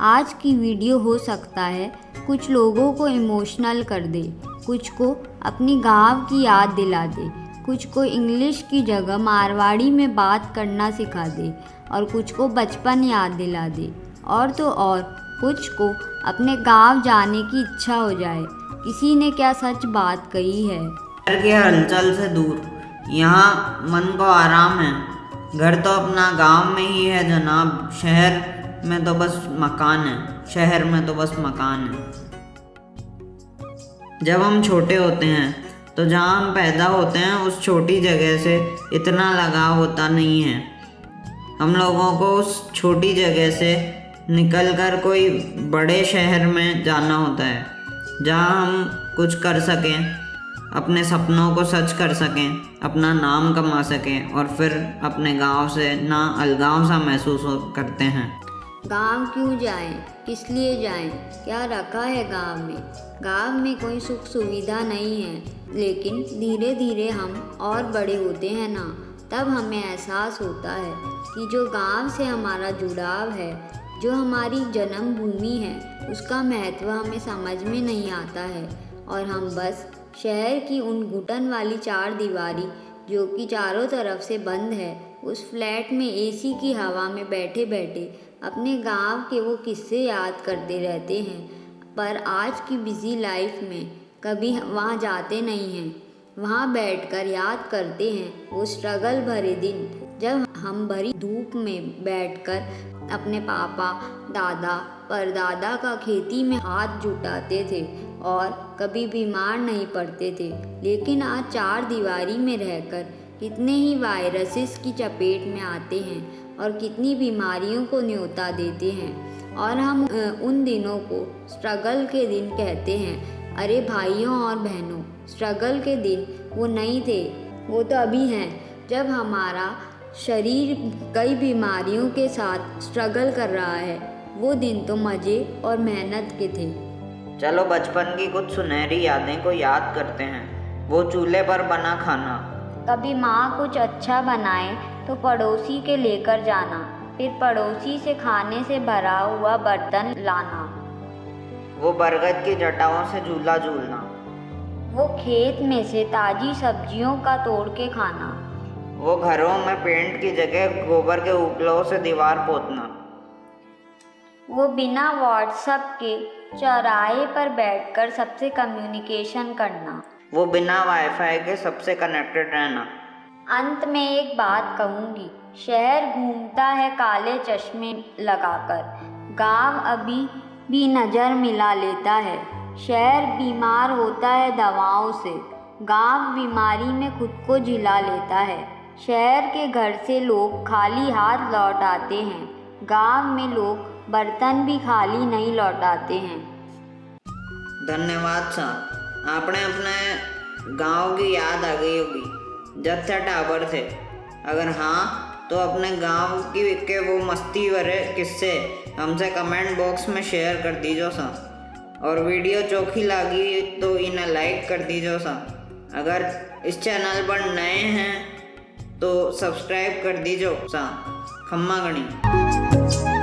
आज की वीडियो हो सकता है, कुछ लोगों को इमोशनल कर दे, कुछ को अपनी गाँव की याद दिला दे, कुछ को इंग्लिश की जगह मारवाड़ी में बात करना सिखा दे और कुछ को बचपन याद दिला दे। और तो और, कुछ को अपने गाँव जाने की इच्छा हो जाए। किसी ने क्या सच बात कही है? घर के हलचल से दूर, यहाँ मन को आराम है। घर तो अपना गाँव में ही है जनाब, शहर में तो बस मकान है। शहर में तो बस मकान है। जब हम छोटे होते हैं तो जहाँ हम पैदा होते हैं, उस छोटी जगह से इतना लगाव होता नहीं है। हम लोगों को उस छोटी जगह से निकलकर कोई बड़े शहर में जाना होता है, जहाँ हम कुछ कर सकें, अपने सपनों को सच कर सकें, अपना नाम कमा सकें और फिर अपने गाँव से ना अलगाव सा महसूस करते हैं। गाँव क्यों जाएँ? किस लिए जाएँ? क्या रखा है गाँव में गाँव में कोई सुख सुविधा नहीं है, लेकिन धीरे धीरे हम और बड़े होते हैं ना, तब हमें एहसास होता है कि जो गाँव से हमारा जुड़ाव है, जो हमारी जन्मभूमि है, उसका महत्व हमें समझ में नहीं आता है और हम बस शहर की उन घुटन वाली चार दीवारी जो कि चारों तरफ़ से बंद है, उस फ्लैट में एसी की हवा में बैठे बैठे अपने गाँव के वो किस्से याद करते रहते हैं। पर आज की बिज़ी लाइफ में कभी वहाँ जाते नहीं हैं। वहाँ बैठकर याद करते हैं वो स्ट्रगल भरे दिन, जब हम भरी धूप में बैठकर अपने पापा, दादा, परदादा का खेती में हाथ जुटाते थे और कभी बीमार नहीं पड़ते थे। लेकिन आज चार दीवारी में रहकर कितने ही वायरसेस की चपेट में आते हैं और कितनी बीमारियों को न्योता देते हैं और हम उन दिनों को स्ट्रगल के दिन कहते हैं। अरे भाइयों और बहनों स्ट्रगल के दिन वो नहीं थे वो तो अभी हैं। जब हमारा शरीर कई बीमारियों के साथ स्ट्रगल कर रहा है वो दिन तो मज़े और मेहनत के थे। चलो बचपन की कुछ सुनहरी यादें को याद करते हैं। वो चूल्हे पर बना खाना। कभी माँ कुछ अच्छा बनाए तो पड़ोसी के लेकर जाना। फिर पड़ोसी से खाने से भरा हुआ बर्तन लाना। वो बरगद की जटाओं से झूला झूलना। वो खेत में से ताजी सब्जियों का तोड़ के खाना। वो घरों में पेंट की जगह गोबर के उपलों से दीवार पोतना। वो बिना व्हाट्सएप के चौराहे पर बैठकर सबसे कम्युनिकेशन करना। वो बिना वाईफाई के सबसे कनेक्टेड रहना। अंत में एक बात कहूँगी शहर घूमता है काले चश्मे लगाकर। गाँव अभी भी नज़र मिला लेता है। शहर बीमार होता है दवाओं से। गाँव बीमारी में खुद को झिला लेता है। शहर के घर से लोग खाली हाथ लौट आते हैं। गाँव में लोग बर्तन भी खाली नहीं लौटाते हैं। धन्यवाद सर। आपने अपने गाँव की याद आ गई होगी। जब थे टावर थे। अगर हाँ तो अपने गाँव की के वो मस्ती भरे किस्से हमसे कमेंट बॉक्स में शेयर कर दीजो सा। और वीडियो चौखी लगी तो इन्हें लाइक कर दीजो सा। अगर इस चैनल पर नए हैं तो सब्सक्राइब कर दीजो सा। खम्मा गणी।